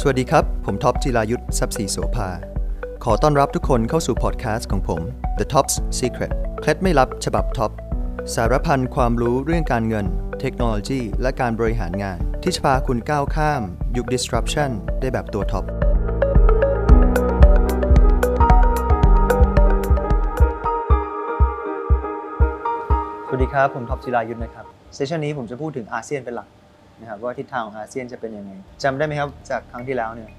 สวัสดีครับ ผมท็อปจิรายุสทรัพย์ศรีโสภา ขอต้อนรับทุกคนเข้าสู่พอดแคสต์ของผม The Top's Secret เคล็ดไม่ลับฉบับท็อป สารพันความรู้เรื่องการเงิน เทคโนโลยี และการบริหารงาน ที่จะพาคุณก้าวข้าม ยุค disruption ได้แบบตัวท็อปสวัสดีครับ ผมท็อปจิรายุสนะครับ session นี้ผมจะพูดถึงอาเซียนเป็นหลัก นะครับว่าทิศทางของอาเซียนจะเป็นยังไงจำได้ไหมครับจากครั้งที่แล้วเนี่ย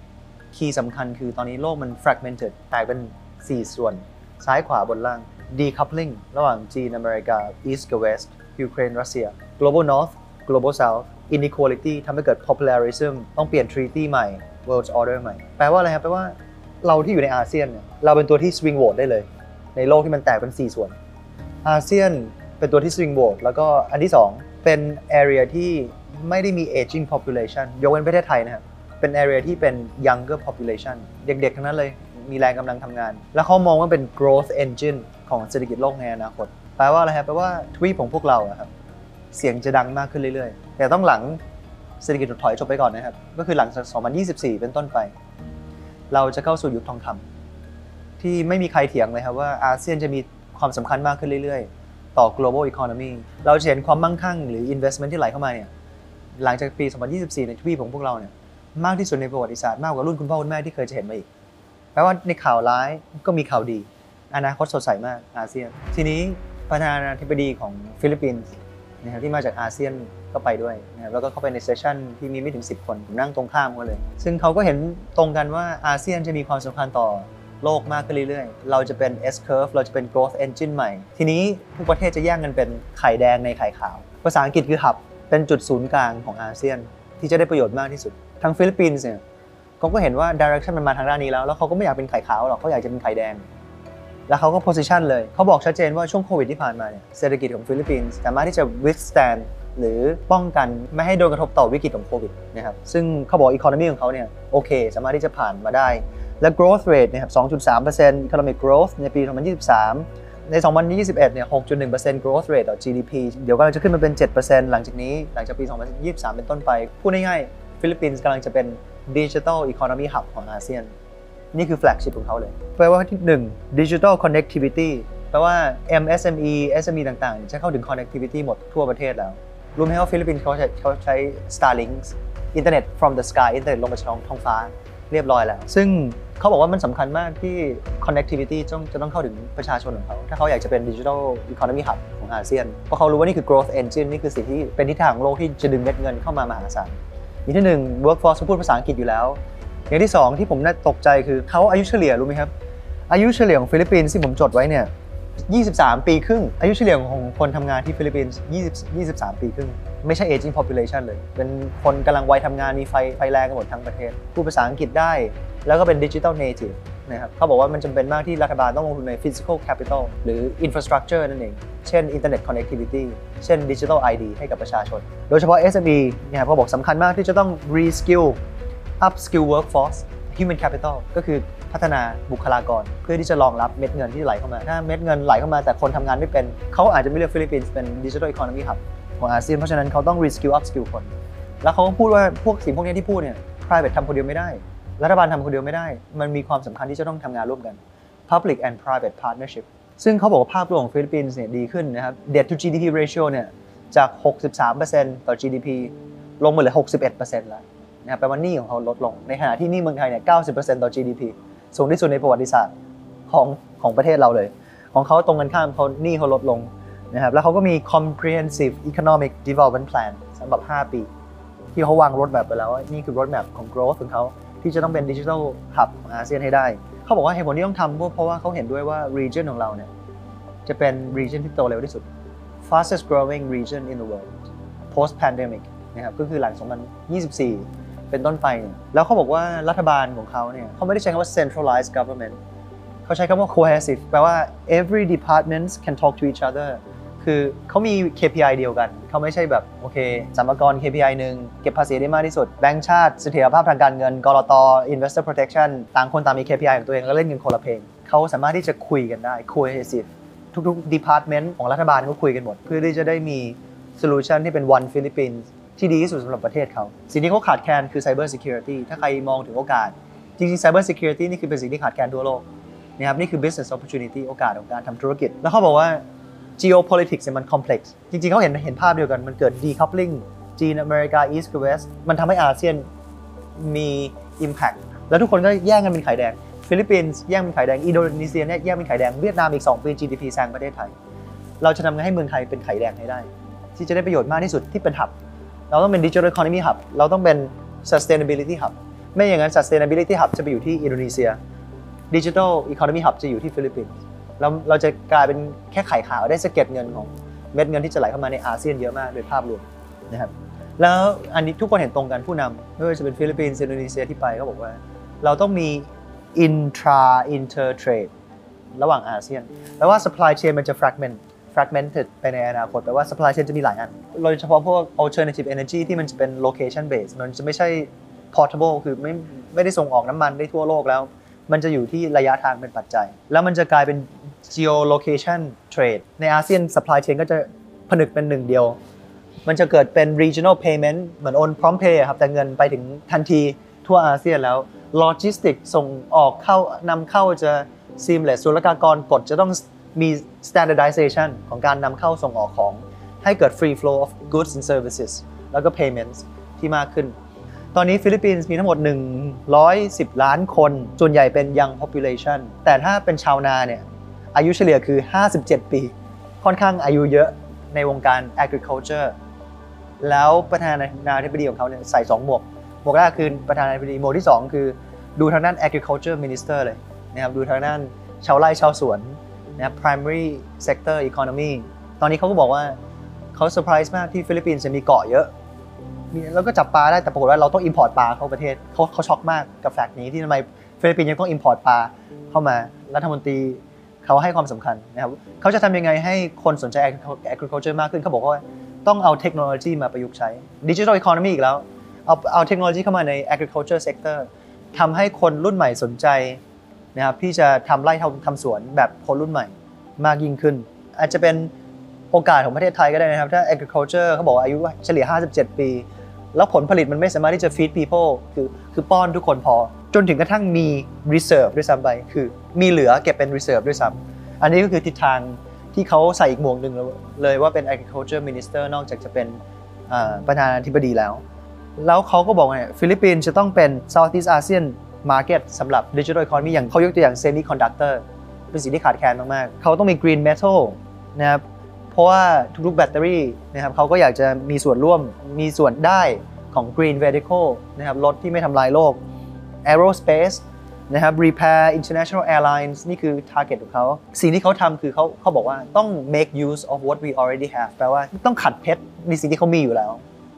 key สำคัญคือตอนนี้โลกมัน fragmented แตกเป็น 4 ส่วน ซ้ายขวาบนล่าง decoupling ระหว่างจีนอเมริกา East กับ West ยูเครนรัสเซีย global north global south inequality ทำให้เกิด popularism ต้องเปลี่ยน treaty ใหม่ world order ใหม่ แปลว่าอะไรครับ แปลว่าเราที่อยู่ในอาเซียนเนี่ยเราเป็นตัวที่ swing vote ได้เลย ในโลกที่มันแตกเป็น 4 ส่วน อาเซียนเป็นตัวที่ swing vote แล้วก็อันที่ 2 เป็น area ที่ ไม่ได้มี aging population ยกเว้นประเทศไทยนะครับ เป็น area ที่เป็น younger population เด็กๆ ทั้งนั้นเลย มีแรงกำลังทำงาน แล้วเขามองว่าเป็น growth engine ของเศรษฐกิจโลกในอนาคต แปลว่าอะไรครับ แปลว่าทวีปของพวกเราครับ เสียงจะดังมากขึ้นเรื่อยๆ แต่ต้องหลังเศรษฐกิจถดถอยจบไปก่อนนะครับ ก็คือหลังจาก 2024 เป็นต้นไป เราจะเข้าสู่ยุคทองคำที่ไม่มีใครเถียงเลยครับว่าอาเซียนจะมีความสำคัญมากขึ้นเรื่อยๆ ต่อ global economy เราจะเห็นความมั่งคั่งหรือ investment ที่ไหลเข้ามาเนี่ย หลังจากปี 2024 ในทวีปของพวกเราเนี่ยมากที่สุดในประวัติศาสตร์มากกว่ารุ่นคุณพ่อคุณแม่ที่เคยจะเห็นมาอีกแปลว่าในข่าวร้ายก็มีข่าวดี อนาคตสดใสมากอาเซียน ทีนี้ประธานาธิบดีของฟิลิปปินส์นะครับที่มาจากอาเซียนก็ไปด้วยนะครับแล้วก็เข้าไปใน session ที่มีไม่ถึง 10 คนผมนั่งตรงข้ามกันเลย ซึ่งเขาก็เห็นตรงกันว่าอาเซียนจะมีความสำคัญต่อโลกมากขึ้นเรื่อยๆ เราจะเป็น S curve เราจะเป็น growth engine ใหม่ ทีนี้ทุกประเทศจะแย่งกันเป็นไข่แดงในไข่ขาว ภาษาอังกฤษคือ hub เป็นจุดศูนย์กลางของอาเซียนที่จะได้ประโยชน์มากที่สุดทางฟิลิปปินส์เนี่ยเขาก็เห็นว่า direction มันมาทางด้านนี้แล้ว แล้วเขาก็ไม่อยากเป็นไข่ขาวหรอกเขาอยากจะเป็นไข่แดง แล้วเขาก็ position เลย เขาบอกชัดเจนว่าช่วงโควิดที่ผ่านมาเนี่ยเศรษฐกิจของฟิลิปปินส์สามารถที่จะ withstand หรือป้องกันไม่ให้โดนกระทบต่อวิกฤตของโควิดนะครับซึ่งเขาบอก economy ของเขาเนี่ยโอเค สามารถที่จะผ่านมาได้และ growth rate นะครับ 2.3% economic growth ในปี 2023 ใน 2021 เนี่ย 6.1% growth rate ต่อ GDP เดี๋ยวกำลังจะขึ้นมาเป็น 7%หลังจากนี้ หลังจากปี 2023 เป็นต้นไป พูดง่ายๆ ฟิลิปปินส์กำลังจะเป็น digital economy hub ของอาเซียน นี่คือ flagship ของเขาเลย แปลว่าที่ 1 digital connectivity แปลว่า MSME SME ต่างๆ จะเข้าถึง connectivity หมดทั่วประเทศแล้ว รู้ไหมว่าฟิลิปปินส์เขาใช้เขาใช้ Starlink อินเทอร์เน็ต from the sky อินเทอร์เน็ตลงมาจากท้องฟ้า เรียบร้อยแล้ว ซึ่งเขาบอกว่ามันสำคัญมากที่ connectivity ต้องจะต้องเข้าถึงประชาชนของเขา ถ้าเขาอยากจะเป็น digital economy hub ของอาเซียน เพราะเขารู้ว่านี่คือ growth engine นี่คือสิ่งที่เป็นทิศทางของโลกที่จะดึงเม็ดเงินเข้ามามหาศาลอย่างที่หนึ่ง workforce พูดภาษาอังกฤษอยู่แล้ว อย่างที่2ที่ผมน่าตกใจคือเขาอายุเฉลี่ยรู้ไหมครับอายุเฉลี่ยของฟิลิปปินส์ที่ผมจดไว้เนี่ย 23 ปีครึ่ง อายุเฉลี่ยของคนทำงานที่ฟิลิปปินส์20 23 ปีครึ่ง ไม่ใช่ aging population เลย เป็นคนกำลังวัยทำงานมีไฟไฟแรงกันหมดทั้งประเทศพูดภาษาอังกฤษได้ แล้วก็เป็น digital native นะครับเขาบอกว่ามันจำเป็นมากที่รัฐบาลต้องลงทุนใน physical capital หรือ infrastructure นั่นเอง เช่น internet connectivity เช่น digital ID ให้กับประชาชน โดยเฉพาะ SME เนี่ยเขาบอกสำคัญมากที่จะต้อง reskill upskill workforce human capital ก็คือ พัฒนาบุคลากร เพื่อที่จะรองรับเม็ดเงินที่ไหลเข้ามา ถ้าเม็ดเงินไหลเข้ามาแต่คนทำงานไม่เป็น เขาอาจจะไม่เลือกฟิลิปปินส์เป็น digital economy hub ของอาเซียนเพราะฉะนั้นเขาต้อง reskill upskill คน แล้วเขาก็พูดว่าพวกสิ่งพวกนี้ที่พูดเนี่ย private ทำคนเดียวไม่ได้ รัฐบาลทำคนเดียวไม่ได้ มันมีความสำคัญที่จะต้องทำงานร่วมกัน public and private partnership ซึ่งเขาบอกว่าภาพรวมของฟิลิปปินส์เนี่ยดีขึ้นนะครับ debt to GDP ratio เนี่ยจาก 63%ต่อ GDP ลงมาเหลือ 61%แล้วนะครับแปลว่าหนี้ของเขาลดลง ในขณะที่หนี้เมืองไทยเนี่ย 90%ต่อ GDP สูงที่สุดในประวัติศาสตร์ของของประเทศเราเลย ของเขาตรงกันข้ามเขาหนี้เขาลดลงนะครับแล้วเขาก็มี comprehensive economic development plan สำหรับ 5 ปี ที่เขาวางรถแบบไปแล้ว นี่คือรถแบบของ growth ของเขาที่จะต้องเป็น digital hub ของอาเซียนให้ได้ เขาบอกว่าเหตุผลที่ต้องทำเพราะว่าเขาเห็นด้วยว่า region ของเราเนี่ยจะเป็น region ที่โตเร็วที่สุด fastest growing region in the world post pandemic นะครับก็คือหลัง 2024 เป็นต้นไปเนี่ยแล้วเขาบอกว่ารัฐบาลของเขาเนี่ยเขาไม่ได้ใช้คำว่า centralized government เขาใช้คำว่า cohesive แปลว่า every departments can talk to each other คือเขามี KPI เดียวกัน เขาไม่ใช่แบบ โอเคสรรพากร KPI หนึ่งเก็บภาษีได้มากที่สุด แบงก์ชาติเสถียรภาพทางการเงิน กรต investor protection ต่างคนต่างมี KPI ของตัวเองแล้วเล่นกันคนละเพลง เขาสามารถที่จะคุยกันได้ cohesive ทุกๆ department ของรัฐบาลก็คุยกันหมด เพื่อที่จะได้มี solution ที่เป็น one Philippines ที่ดีที่สุดสำหรับประเทศเขา สิ่งที่เขาขาดแคลนคือ Cyber Security ถ้าใครมองถึงโอกาส จริงๆ Cyber Security นี่คือเป็นสิ่งที่ขาดแคลนทั่วโลกนะครับนี่คือ business opportunity โอกาสของการทำธุรกิจ แล้วเขาบอกว่า geopolitics เนี่ยมัน complex จริงๆ เขาเห็นเห็นภาพเดียวกันมันเกิด decoupling จีนอเมริกา East กับ West มันทำให้อาเซียนมี impact แล้วทุกคนก็แย่งกันเป็นไข่แดง ฟิลิปปินส์แย่งเป็นไข่แดง อินโดนีเซียเนี่ยแย่งเป็นไข่แดง เวียดนามอีก 2 ปี GDP แซงประเทศไทย เราจะทำไงให้เมืองไทยเป็นไข่แดงให้ได้ ที่จะได้ประโยชน์มากที่สุดที่เป็น hub เราต้องเป็น digital economy hub เราต้องเป็น sustainability hub ไม่อย่างนั้น sustainability hub จะไปอยู่ที่อินโดนีเซีย digital economy hub จะอยู่ที่ฟิลิปปินส์เราเราจะกลายเป็นแค่ไข่ขาวได้สะเก็ดเงินของเม็ดเงินที่จะไหลเข้ามาในอาเซียนเยอะมากโดยภาพรวมนะครับแล้วอันนี้ทุกคนเห็นตรงกันผู้นำไม่ว่าจะเป็นฟิลิปปินส์อินโดนีเซียที่ไปเขาบอกว่า เราต้องมี intra inter trade ระหว่างอาเซียนแปลว่า supply chain มันจะ fragment fragmented ไปในอนาคตแปลว่า supply chain จะมีหลายอัน โดยเฉพาะพวก alternative energy ที่มันจะเป็น location based มันจะไม่ใช่ portable คือไม่ไม่ได้ส่งออกน้ำมันได้ทั่วโลกแล้ว มันจะอยู่ที่ระยะทางเป็นปัจจัย แล้วมันจะกลายเป็น geolocation trade ในอาเซียน supply chain ก็จะผนึกเป็นหนึ่งเดียว มันจะเกิดเป็น regional payment เหมือนโอนพร้อมเพย์ครับ แต่เงินไปถึงทันทีทั่วอาเซียนแล้ว logistics ส่งออกเข้านำเข้าจะ seamless ศุลกากรกฎจะต้อง มี standardization ของการนำเข้าส่งออกของ ให้เกิด free flow of goods and services แล้วก็ payments ที่มากขึ้น ตอนนี้ฟิลิปปินส์มีทั้งหมด 110 ล้านคน ส่วนใหญ่เป็น young population แต่ถ้าเป็นชาวนาเนี่ย อายุเฉลี่ยคือ 57 ปี ค่อนข้างอายุเยอะในวงการ agriculture แล้วประธานาธิบดีของเขาเนี่ยใส่ 2 หมวก หมวกแรกคือประธานาธิบดีหมวกที่ 2 คือดูทางด้าน agriculture minister เลยนะครับดูทางด้านชาวไร่ชาวสวน นะครับ primary sector economy ตอนนี้เขาก็บอกว่าเขาเซอร์ไพรส์มากที่ฟิลิปปินส์จะมีเกาะเยอะแล้วก็จับปลาได้แต่ปรากฏว่าเราต้อง import ปลาเข้าประเทศเขาเขาช็อกมากกับ fact นี้ที่ทำไมฟิลิปปินส์ยังต้อง import ปลาเข้ามารัฐมนตรีเขาให้ความสำคัญนะครับเขาจะทำยังไงให้คนสนใจ agriculture มากขึ้นเขาบอกว่าต้องเอาเทคโนโลยีมาประยุกต์ใช้ digital economy อีกแล้วเอาเอาเทคโนโลยีเข้ามาใน agriculture sector ทำให้คนรุ่นใหม่สนใจ นะครับที่จะทำไร่ทำทำสวนแบบคนรุ่นใหม่มากยิ่งขึ้น อาจจะเป็นโอกาสของประเทศไทยก็ได้นะครับ ถ้า agriculture เขาบอกว่าอายุเฉลี่ย 57 ปี แล้วผลผลิตมันไม่สามารถที่จะ feed people คือคือป้อนทุกคนพอ จนถึงกระทั่งมี reserve ด้วยซ้ำไป คือมีเหลือเก็บเป็น reserve ด้วยซ้ำอันนี้ก็คือทิศทางที่เขาใส่อีกหมวกหนึ่งเลยว่าเป็น agriculture minister นอกจากจะเป็นประธานาธิบดีแล้ว แล้วเขาก็บอกว่าฟิลิปปินส์จะต้องเป็น Southeast Asian Market สำหรับ Digital Economy อย่างเขายกตัวอย่าง Semiconductor เป็นสิ่งที่ขาดแคลนมากๆ เขาต้องมี Green Metal นะครับเพราะว่าทุกๆแบตเตอรี่นะครับเขาก็อยากจะมีส่วนร่วมมีส่วนได้ของ Green Vehicle นะครับรถที่ไม่ทำลายโลก Aerospace นะครับ Repair International Airlines นี่คือ target ของเขา สิ่งที่เขาทำคือเขาเขาบอกว่าต้อง make use of what we already have แปลว่าต้องขัดเพชรในสิ่งที่เขามีอยู่แล้ว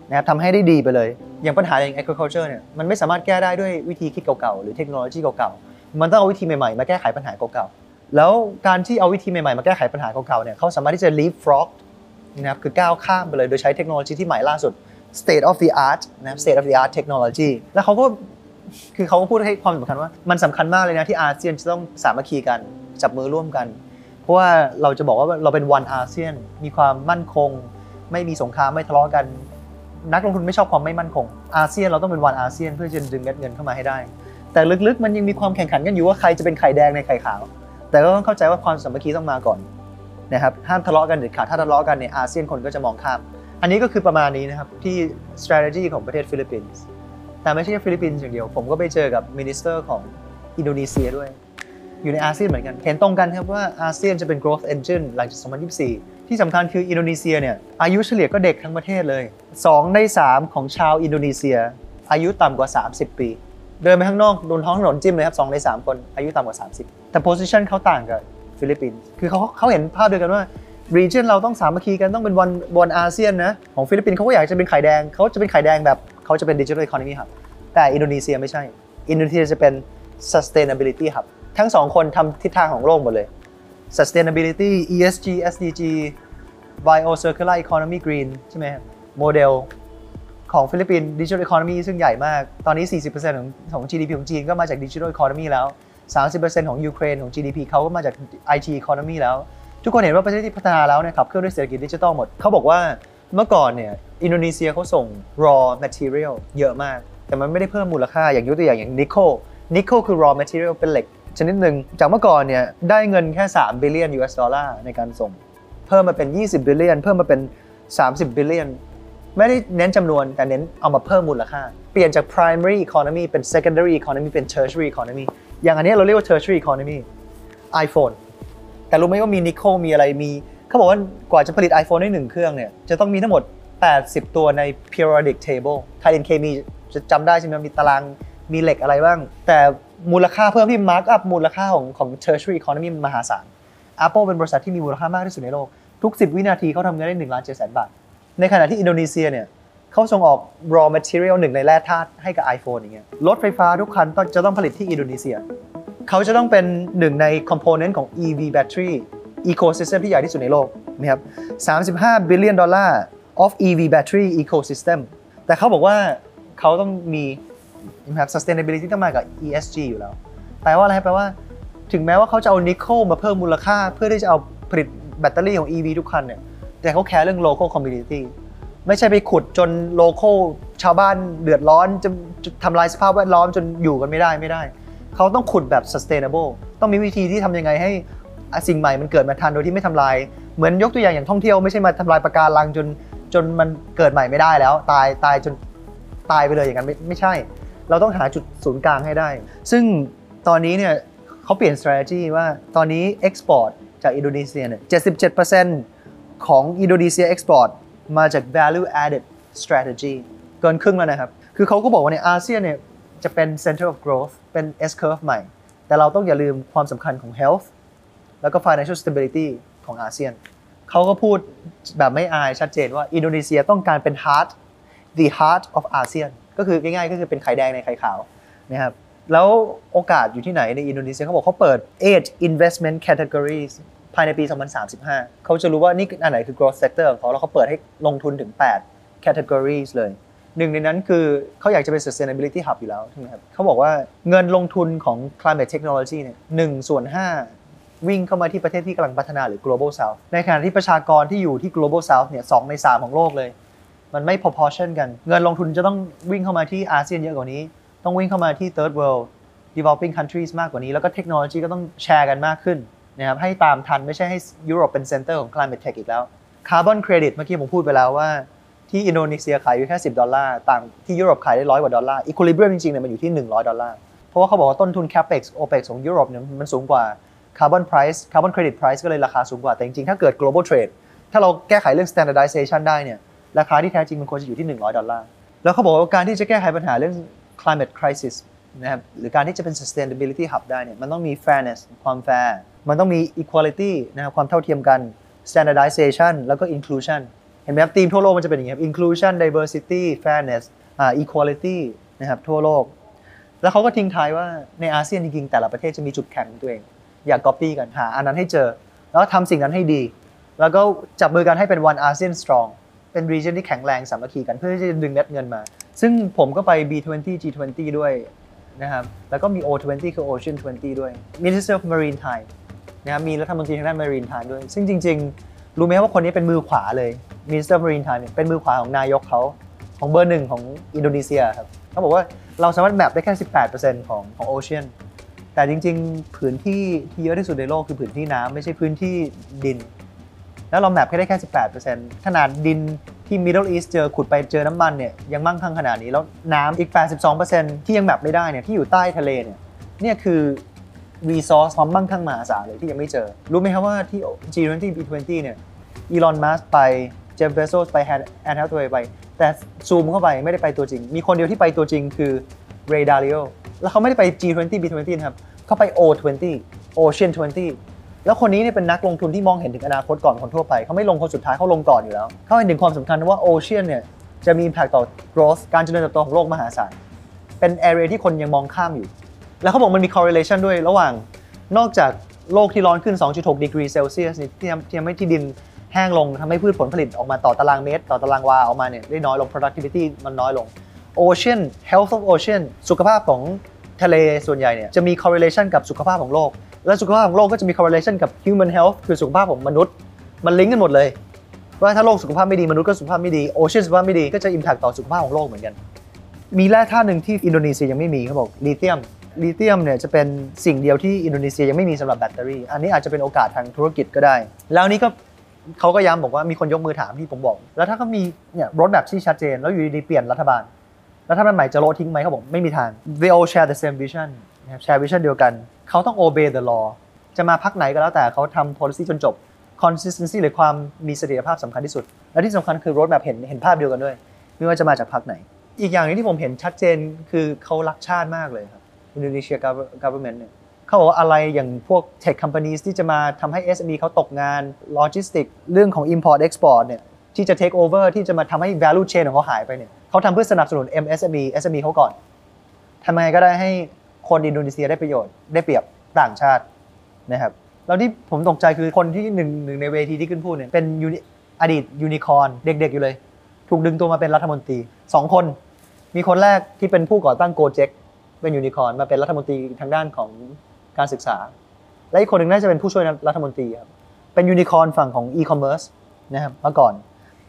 นะครับทำให้ได้ดีไปเลย อย่างปัญหาอย่าง agriculture เนี่ยมันไม่สามารถแก้ได้ด้วยวิธีคิดเก่าๆ หรือเทคโนโลยีเก่าๆ มันต้องเอาวิธีใหม่ๆ มาแก้ไขปัญหาเก่าๆ แล้วการที่เอาวิธีใหม่ๆ มาแก้ไขปัญหาเก่าๆ เนี่ยเขาสามารถที่จะ leapfrog นะครับคือก้าวข้ามไปเลยโดยใช้เทคโนโลยีที่ใหม่ล่าสุด state of the art นะครับ state of the art technology แล้วเขาก็คือเขาก็พูดให้ความสำคัญว่ามันสำคัญมากเลยนะที่อาเซียนจะต้องสามัคคีกันจับมือร่วมกัน เพราะว่าเราจะบอกว่าเราเป็นวันอาเซียนมีความมั่นคง ไม่มีสงครามไม่ทะเลาะกัน นักลงทุนไม่ชอบความไม่มั่นคง อาเซียนเราต้องเป็นวันอาเซียนเพื่อจะดึงเม็ดเงินเข้ามาให้ได้ แต่ลึกๆมันยังมีความแข่งขันกันอยู่ว่าใครจะเป็นไข่แดงในไข่ขาว แต่ก็ต้องเข้าใจว่าความสามัคคีต้องมาก่อนนะครับห้ามทะเลาะกันเด็ดขาดถ้าทะเลาะกันในอาเซียนคนก็จะมองข้าม อันนี้ก็คือประมาณนี้นะครับที่ strategy ของประเทศฟิลิปปินส์แต่ไม่ใช่แค่ฟิลิปปินส์อย่างเดียว ผมก็ไปเจอกับ minister ของอินโดนีเซียด้วย อยู่ในอาเซียนเหมือนกัน เห็นตรงกันครับว่าอาเซียนจะเป็น growth engine หลังจาก 2024 ที่สำคัญคืออินโดนีเซียเนี่ยอายุเฉลี่ยก็เด็กทั้งประเทศเลย 2 ใน 3 ของชาวอินโดนีเซีย อายุต่ำกว่า 30 ปี เดินไปข้างนอกบนท้องถนนจิ้มเลยครับ2ใน 3 คนอายุต่ำกว่า 30 แต่ position เขาต่างกับฟิลิปปินส์คือเขาเขาเห็นภาพเดียวกันว่า region เราต้องสามัคคีกันต้องเป็น one one ASEAN นะของฟิลิปปินส์เขาก็อยากจะเป็นไข่แดงเขาจะเป็นไข่แดงแบบเขาจะเป็น digital economy ครับแต่อินโดนีเซียไม่ใช่ อินโดนีเซียจะเป็น sustainability ครับทั้งสองคนทำทิศทางของโลกหมดเลย sustainability ESG SDG bio circular economy green ใช่ไหมโมเดลของฟิลิปปินส์ digital economy ซึ่งใหญ่มาก ตอนนี้ 40%ของของ GDP ของจีนก็มาจาก digital economy แล้ว 30%ของยูเครนของ GDP เขาก็มาจาก IT economy แล้ว ทุกคนเห็นว่าประเทศที่พัฒนาแล้วเนี่ยขับเคลื่อนด้วยเศรษฐกิจดิจิทัลหมด เขาบอกว่าเมื่อก่อนเนี่ยอินโดนีเซียเขาส่ง raw material เยอะมาก แต่มันไม่ได้เพิ่มมูลค่าอย่างยกตัวอย่างอย่างนิกเกิลนิกเกิลคือ raw material เป็นเหล็ก ชนิดหนึ่งจากเมื่อก่อนเนี่ยได้เงินแค่ 3 billion US ดอลลาร์ในการส่ง เพิ่มมาเป็น 20 billion เพิ่มมาเป็น 30 billion ไม่ได้เน้นจำนวนแต่เน้นเอามาเพิ่มมูลค่า เปลี่ยนจาก primary economy เป็น secondary economy เป็น tertiary economy อย่างอันนี้เราเรียกว่า tertiary economy iPhone แต่รู้ไหมว่ามีนิโคลมีอะไรมี เขาบอกว่ากว่าจะผลิต iPhone ได้หนึ่งเครื่องเนี่ยจะต้องมีทั้งหมด 80 ตัวใน periodic table ไทย NK มีจะจำได้ใช่ไหมมีตารางมีเหล็กอะไรบ้าง แต่ มูลค่าเพิ่มที่ mark up มูลค่าของของ tertiary economy มหาศาล Apple เป็นบริษัทที่มีมูลค่ามากที่สุดในโลก ทุก 10 วินาทีเขาทำเงินได้1ล้าน7แสนบาท ในขณะที่อินโดนีเซียเนี่ยเขาส่งออก raw material หนึ่งในแร่ธาตุให้กับ iPhone อย่างเงี้ยรถไฟฟ้าทุกคันต้องจะต้องผลิตที่อินโดนีเซีย เขาจะต้องเป็นหนึ่งใน component ของ EV battery ecosystem ที่ใหญ่ที่สุดในโลกนะครับ35 billion ดอลลาร์ of EV battery ecosystem แต่เขาบอกว่าเขาต้องมี นะครับ sustainability ต้องมากับ ESG อยู่แล้ว แปลว่าอะไรแปลว่า ถึงแม้ว่าเขาจะเอานิโคลมาเพิ่มมูลค่า เพื่อที่จะเอาผลิตแบตเตอรี่ของ EV ทุกคันเนี่ย แต่เขาแคร์เรื่อง local community ไม่ใช่ไปขุดจน local ชาวบ้านเดือดร้อนจะจะทำลายสภาพแวดล้อมจนอยู่กันไม่ได้ไม่ได้ เขาต้องขุดแบบ sustainable ต้องมีวิธีที่ทำยังไงให้สิ่งใหม่มันเกิดมาทันโดยที่ไม่ทำลาย เหมือนยกตัวอย่างอย่างท่องเที่ยวไม่ใช่มาทำลายปะการังจนจนมันเกิดใหม่ไม่ได้แล้ว ตายตายจนตายไปเลยอย่างนั้นไม่ไม่ใช่ เราต้องหาจุดศูนย์กลางให้ได้ ซึ่งตอนนี้เนี่ยเขาเปลี่ยน strategy ว่าตอนนี้ export จากอินโดนีเซียเนี่ย77%ของอินโดนีเซีย export มาจาก value added strategy เกินครึ่งแล้วนะครับ คือเขาก็บอกว่าในอาเซียนเนี่ยจะเป็น center of growth เป็น S curve ใหม่ แต่เราต้องอย่าลืมความสำคัญของ health แล้วก็ financial stability ของอาเซียน เขาก็พูดแบบไม่อายชัดเจนว่าอินโดนีเซียต้องการเป็น heart the heart of ASEAN ก็คือง่ายๆก็คือเป็นไข่แดงในไข่ขาวนะครับแล้วโอกาสอยู่ที่ไหนในอินโดนีเซียเขาบอกเขาเปิด8 investment categories ภายในปี 2035 เขาจะรู้ว่านี่อันไหนคือ growth sector ของเขาแล้วเขาเปิดให้ลงทุนถึง 8 categories เลย หนึ่งในนั้นคือเขาอยากจะเป็น sustainability hub อยู่แล้วใช่ไหมครับเขาบอกว่าเงินลงทุนของ climate technology เนี่ยหนึ่งส่วนห้าวิ่งเข้ามาที่ประเทศที่กำลังพัฒนาหรือ global south ในขณะที่ประชากรที่อยู่ที่ global south เนี่ยสองใน3ของโลกเลย มันไม่ proportion กัน เงินลงทุนจะต้องวิ่งเข้ามาที่อาเซียนเยอะกว่านี้ ต้องวิ่งเข้ามาที่ third world developing countries มากกว่านี้ แล้วก็เทคโนโลยีก็ต้องแชร์กันมากขึ้นนะครับให้ตามทันไม่ใช่ให้ยุโรปเป็น center ของ climate tech อีกแล้ว carbon credit เมื่อกี้ผมพูดไปแล้วว่าที่อินโดนีเซียขายอยู่แค่ 10 ดอลลาร์ต่างที่ยุโรปขายได้ร้อยกว่าดอลลาร์ equilibrium จริงๆเนี่ยมันอยู่ที่ 100 ดอลลาร์เพราะว่าเขาบอกว่าต้นทุน capex opex ของยุโรปเนี่ยมันสูงกว่า carbon price carbon credit price ก็เลยราคาสูงกว่าแต่จริงๆถ้าเกิด global trade ถ้าเราแก้ไขเรื่อง standardization ได้เนี่ย ราคาที่แท้จริงมันควรจะอยู่ที่ 100 ดอลลาร์ แล้วเขาบอกว่าการที่จะแก้ไขปัญหาเรื่อง climate crisis นะครับหรือการที่จะเป็น sustainability hub ได้เนี่ยมันต้องมี fairness ความ fair มันต้องมี equality นะครับความเท่าเทียมกัน standardization แล้วก็ inclusion เห็นไหมครับธีมทั่วโลกมันจะเป็นอย่างนี้ครับ inclusion diversity fairness อ่า equality นะครับทั่วโลก แล้วเขาก็ทิ้งท้ายว่าในอาเซียนจริงๆแต่ละประเทศจะมีจุดแข็งของตัวเอง อยาก copy กันหาอันนั้นให้เจอ แล้วทำสิ่งนั้นให้ดี แล้วก็จับมือกันให้เป็น one ASEAN strong เป็น region ที่แข็งแรงสามัคคีกันเพื่อที่จะดึงเม็ดเงินมา ซึ่งผมก็ไป B20 G20 ด้วยนะครับ แล้วก็มี O20 คือ Ocean 20 ด้วย Minister of Maritime นะครับ มีรัฐมนตรีทางด้าน Maritime ด้วย ซึ่งจริง ๆ รู้ไหมครับว่าคนนี้เป็นมือขวาเลย Minister of Maritime เนี่ยเป็นมือขวาของนายกเขาของเบอร์หนึ่งของอินโดนีเซียครับเขาบอกว่าเราสามารถแมปได้แค่ 18%ของของ Ocean แต่จริงๆผืนที่ที่เยอะที่สุดในโลกคือผืนที่น้ำไม่ใช่พื้นที่ดิน แล้วเราแมปแค่ได้แค่ 18%ขนาดดินที่ Middle East เจอขุดไปเจอน้ำมันเนี่ยยังมั่งคั่งขนาดนี้แล้วน้ำอีก 82%ที่ยัง map ไม่ได้เนี่ยที่อยู่ใต้ทะเลเนี่ยเนี่ยคือ resource ความมั่งคั่งมหาศาลเลยที่ยังไม่เจอ รู้ไหมครับว่าที่ G20 B20 เนี่ยอีลอนมัสก์ไปเจฟเบโซสไปแต่เทเลตัวไป แต่ซูมเข้าไปไม่ได้ไปตัวจริง มีคนเดียวที่ไปตัวจริงคือเรย์ดาลิโอแล้วเขาไม่ได้ไป G20 B20 นะครับเขาไป O20 Ocean 20 แล้วคนนี้เนี่ยเป็นนักลงทุนที่มองเห็นถึงอนาคตก่อนคนทั่วไปเขาไม่ลงคนสุดท้ายเขาลงก่อนอยู่แล้ว เขาเห็นถึงความสำคัญว่า ocean เนี่ยจะมี impact ต่อ growth การเจริญเติบโตของโลกมหาศาลเป็น area ที่คนยังมองข้ามอยู่ แล้วเขาบอกมันมี correlation ด้วยระหว่างนอกจากโลกที่ร้อนขึ้น 2.6 ดีกรีเซลเซียสที่ทำที่ทำให้ที่ดินแห้งลงทำให้พืชผลผลิตออกมาต่อตารางเมตร ต่อตารางวาออกมาเนี่ยได้น้อยลง productivity มันน้อยลง ocean health of ocean สุขภาพของทะเลส่วนใหญ่เนี่ยจะมี correlation กับสุขภาพของโลก และสุขภาพของโลกก็จะมี correlation กับ human health คือสุขภาพของมนุษย์ มันลิงก์กันหมดเลย ว่าถ้าโลกสุขภาพไม่ดีมนุษย์ก็สุขภาพไม่ดี ocean สุขภาพไม่ดีก็จะ impact ต่อสุขภาพของโลกเหมือนกัน มีแร่ธาตุหนึ่งที่อินโดนีเซียยังไม่มีเขาบอกลิเธียมลิเธียมเนี่ยจะเป็นสิ่งเดียวที่อินโดนีเซียยังไม่มีสำหรับแบตเตอรี่ อันนี้อาจจะเป็นโอกาสทางธุรกิจก็ได้ แล้วนี้ก็เขาก็ย้ำบอกว่ามีคนยกมือถามที่ผมบอก แล้วถ้าเขามีเนี่ย roadmap ที่ชัดเจน แล้วอยู่ดีๆเปลี่ยนรัฐบาล รัฐบาลใหม่จะโละทิ้งไหมเขาบอกไม่มีทาง they all share the same vision นะครับ share vision เดียวกัน เขาต้อง obey the law จะมาพักไหนก็แล้วแต่เขาทำ policy จนจบ consistency หรือความมีเสถียรภาพสำคัญที่สุด และที่สำคัญคือ road map เห็นเห็นภาพเดียวกันด้วย ไม่ว่าจะมาจากพักไหน อีกอย่างหนึงที่ผมเห็นชัดเจนคือเขารักชาติมากเลยครับ Indonesia gov- government เนี่ยเขาบอกว่าอะไรอย่างพวก tech companies ที่จะมาทำให้ SME เขาตกงาน logistic เรื่องของ import export เนี่ยที่จะ take over ที่จะมาทำให้ value chain ของเขาหายไปเนี่ยเขาทำเพื่อสนับสนุน MSME SME เขาก่อนทำยังไงก็ได้ให้ คนอินโดนีเซียได้ประโยชน์ได้เปรียบต่างชาตินะครับแล้วที่ผมตกใจคือคนที่หนึ่งหนึ่งในเวทีที่ขึ้นพูดเนี่ยเป็นอดีตยูนิคอร์นเด็กๆอยู่เลย ถูกดึงตัวมาเป็นรัฐมนตรีสองคน มีคนแรกที่เป็นผู้ก่อตั้ง Gojek เป็นยูนิคอร์นมาเป็นรัฐมนตรีทางด้านของการศึกษา และอีกคนหนึ่งน่าจะเป็นผู้ช่วยรัฐมนตรีครับเป็นยูนิคอร์นฝั่งของอีคอมเมิร์ซนะครับเมื่อก่อน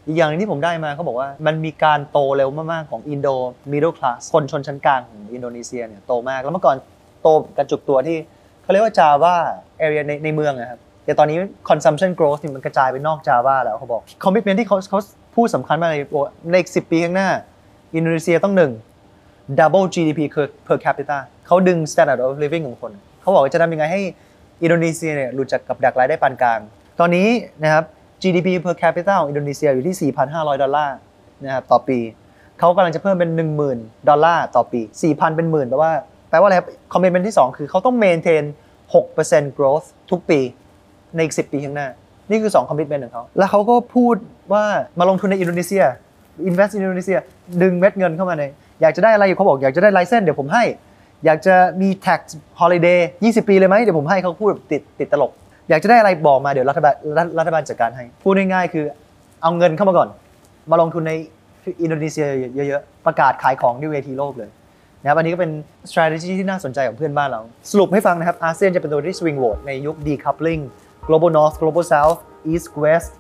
อีกอย่างหนึงที่ผมได้มาเขาบอกว่ามันมีการโตเร็วมาก ๆ ของอินโดมิดเดิลคลาสคนชนชั้นกลางของอินโดนีเซียเนี่ยโตมาก แล้วเมื่อก่อนโตกระจุกตัวที่เขาเรียกว่าจาว่าเอเรียในในเมืองนะครับแต่ตอนนี้ consumption growth นี่มันกระจายไปนอกจาว่าแล้วเขาบอก commitment ที่เขาเขาพูดสำคัญมากเลยบอกในอีก10ปีข้างหน้า อินโดนีเซียต้องหนึ่ง double GDP per per capita เขาดึง standard of living ของคน เขาบอกว่าจะทำยังไงให้อินโดนีเซียเนี่ยหลุดจากกับดักรายได้ปานกลาง ตอนนี้นะครับ GDP per capita ของอินโดนีเซียอยู่ที่ 4,500 ดอลลาร์นะครับต่อปี เขากำลังจะเพิ่มเป็น 10,000 ดอลลาร์ต่อปี 4,000 เป็นหมื่นแปลว่าแปลว่าอะไรครับ commitment ที่ 2 คือเขาต้อง maintain 6% growth ทุกปีในอีก 10 ปีข้างหน้า นี่คือ 2 commitment ของเขา แล้วเขาก็พูดว่ามาลงทุนในอินโดนีเซีย invest in อินโดนีเซีย ดึงเม็ดเงินเข้ามาใน อยากจะได้อะไรเขาบอกอยากจะได้ไลเซนเดี๋ยวผมให้ อยากจะมี tax holiday 20 ปีเลยไหมเดี๋ยวผมให้เขาพูดแบบติดติดตลก อยากจะได้อะไรบอกมาเดี๋ยวรัฐบาลรัฐรัฐบาลจัดการให้ พูดง่ายๆคือ เอาเงินเข้ามาก่อน มาลงทุนในอินโดนีเซียเยอะๆ ประกาศขายของที่เวทีโลกเลยนะครับอันนี้ก็เป็น strategy ที่น่าสนใจของเพื่อนบ้านเรา สรุปให้ฟังนะครับ อาเซียนจะเป็นตัวที่ swing vote ในยุค decoupling global north global south east west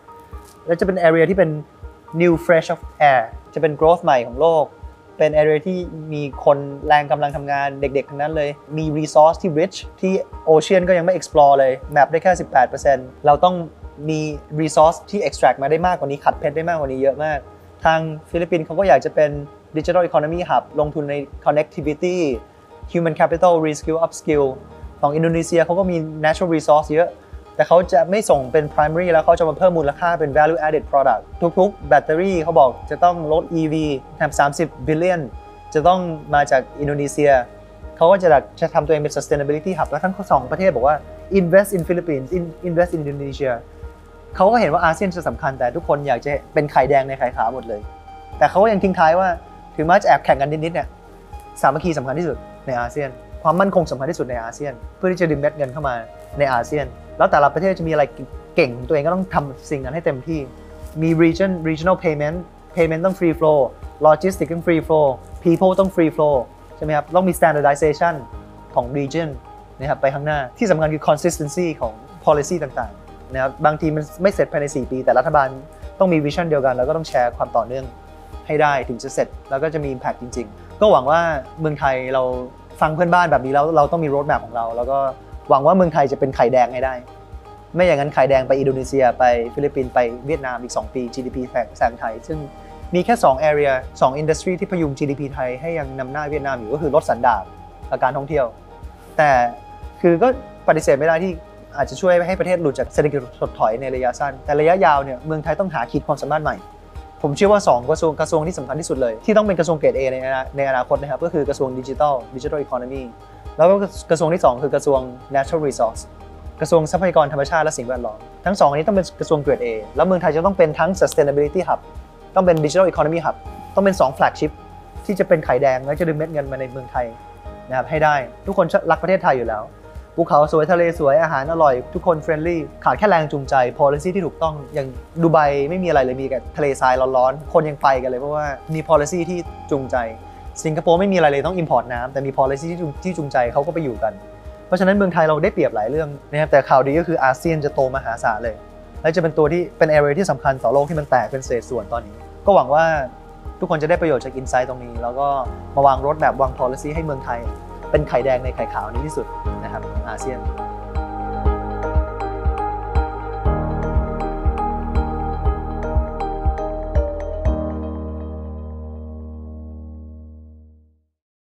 และจะเป็น area ที่เป็น new fresh of air จะเป็น growth ใหม่ของโลก เป็น area ที่มีคนแรงกำลังทำงานเด็กๆ ทั้งนั้นเลย มี resource ที่ rich ที่ ocean ก็ยังไม่ explore เลย map ได้แค่ 18%เราต้องมี resource ที่ extract มาได้มากกว่านี้ ขัดเพชรได้มากกว่านี้เยอะมาก ทางฟิลิปปินส์เขาก็อยากจะเป็น digital economy hub ลงทุนใน connectivity human capital reskill upskill ของอินโดนีเซียเขาก็มี natural resource เยอะ แต่เขาจะไม่ส่งเป็น primary แล้วเขาจะมาเพิ่มมูลค่าเป็น value added product ทุกๆ แบตเตอรี่เขาบอกจะต้องลด EV แถม30 billion จะต้องมาจากอินโดนีเซีย เขาก็จะจะทำตัวเองเป็น sustainability hub แล้วทั้งสองประเทศบอกว่า invest in Philippines in- invest in Indonesia เขาก็เห็นว่าอาเซียนจะสำคัญแต่ทุกคนอยากจะเป็นไข่แดงในไข่ขาวหมดเลย แต่เขาก็ยังทิ้งท้ายว่าถึงแม้จะแอบแข่งกันนิดๆเนี่ยสามัคคีสำคัญที่สุดในอาเซียน ความมั่นคงสำคัญที่สุดในอาเซียน เพื่อที่จะดึงเม็ดเงินเข้ามาในอาเซียน แล้วแต่ละประเทศจะมีอะไรเก่งของตัวเองก็ต้องทำสิ่งนั้นให้เต็มที่ มี region regional payment payment ต้อง free flow logistics ต้อง free flow people ต้อง free flow ใช่ไหมครับ ต้องมี standardization ของ region นะครับไปข้างหน้า ที่สำคัญคือ consistency ของ policy ต่างๆนะครับบางทีมันไม่เสร็จภายใน 4 ปี แต่รัฐบาลต้องมี vision เดียวกัน แล้วก็ต้องแชร์ความต่อเนื่องให้ได้ถึงจะเสร็จ แล้วก็จะมี impact จริง ๆ ก็หวังว่าเมืองไทยเราฟังเพื่อนบ้านแบบนี้แล้วเราต้องมี road map ของเราแล้วก็ หวังว่าเมืองไทยจะเป็นไข่แดงให้ได้ ไม่อย่างนั้นไข่แดงไปอินโดนีเซียไปฟิลิปปินส์ไปเวียดนามอีก 2 ปี GDP แซงแซงไทย ซึ่งมีแค่ 2 area 2 industry ที่พยุง GDP ไทยให้ยังนำหน้าเวียดนามอยู่ก็คือรถสันดาปกับการท่องเที่ยว แต่คือก็ปฏิเสธไม่ได้ที่อาจจะช่วยให้ประเทศหลุดจากเศรษฐกิจถดถอยในระยะสั้น แต่ระยะยาวเนี่ยเมืองไทยต้องหาขีดความสามารถใหม่ ผมเชื่อว่า 2 กระทรวงกระทรวงที่สำคัญที่สุดเลย ที่ต้องเป็นกระทรวงเกรด A ในอในอนาคตนะครับก็คือกระทรวงดิจิทัล digital economy แล้วก็กระทรวงที่ 2 คือกระทรวง natural resource กระทรวงทรัพยากรธรรมชาติและสิ่งแวดล้อมทั้งสองอันนี้ต้องเป็นกระทรวงเกรด A แล้วเมืองไทยจะต้องเป็นทั้ง sustainability hub ต้องเป็น digital economy hub ต้องเป็น 2 flagship ที่จะเป็นไข่แดงแล้วจะดึงเม็ดเงินมาในเมืองไทยนะครับให้ได้ทุกคนรักประเทศไทยอยู่แล้วภูเขาสวยทะเลสวยอาหารอร่อย ทุกคน friendly ขาดแค่แรงจูงใจ policy ที่ถูกต้องอย่างดูไบไม่มีอะไรเลยมีแต่ทะเลทรายร้อนๆคนยังไปกันเลยเพราะว่ามี policy ที่จูงใจ สิงคโปร์ไม่มีอะไรเลยต้อง import น้ำแต่มี policy ที่จูงที่จูงใจเขาก็ไปอยู่กัน เพราะฉะนั้นเมืองไทยเราได้เปรียบหลายเรื่องนะครับแต่ข่าวดีก็คืออาเซียนจะโตมหาศาลเลย และจะเป็นตัวที่เป็น area ที่สำคัญต่อโลกที่มันแตกเป็นเศษส่วนตอนนี้ ก็หวังว่าทุกคนจะได้ประโยชน์จากอินไซต์ตรงนี้ แล้วก็มาวางรถแบบวาง policy ให้เมืองไทย เป็นไข่แดงในไข่ขาวนี้ที่สุดนะครับของอาเซียน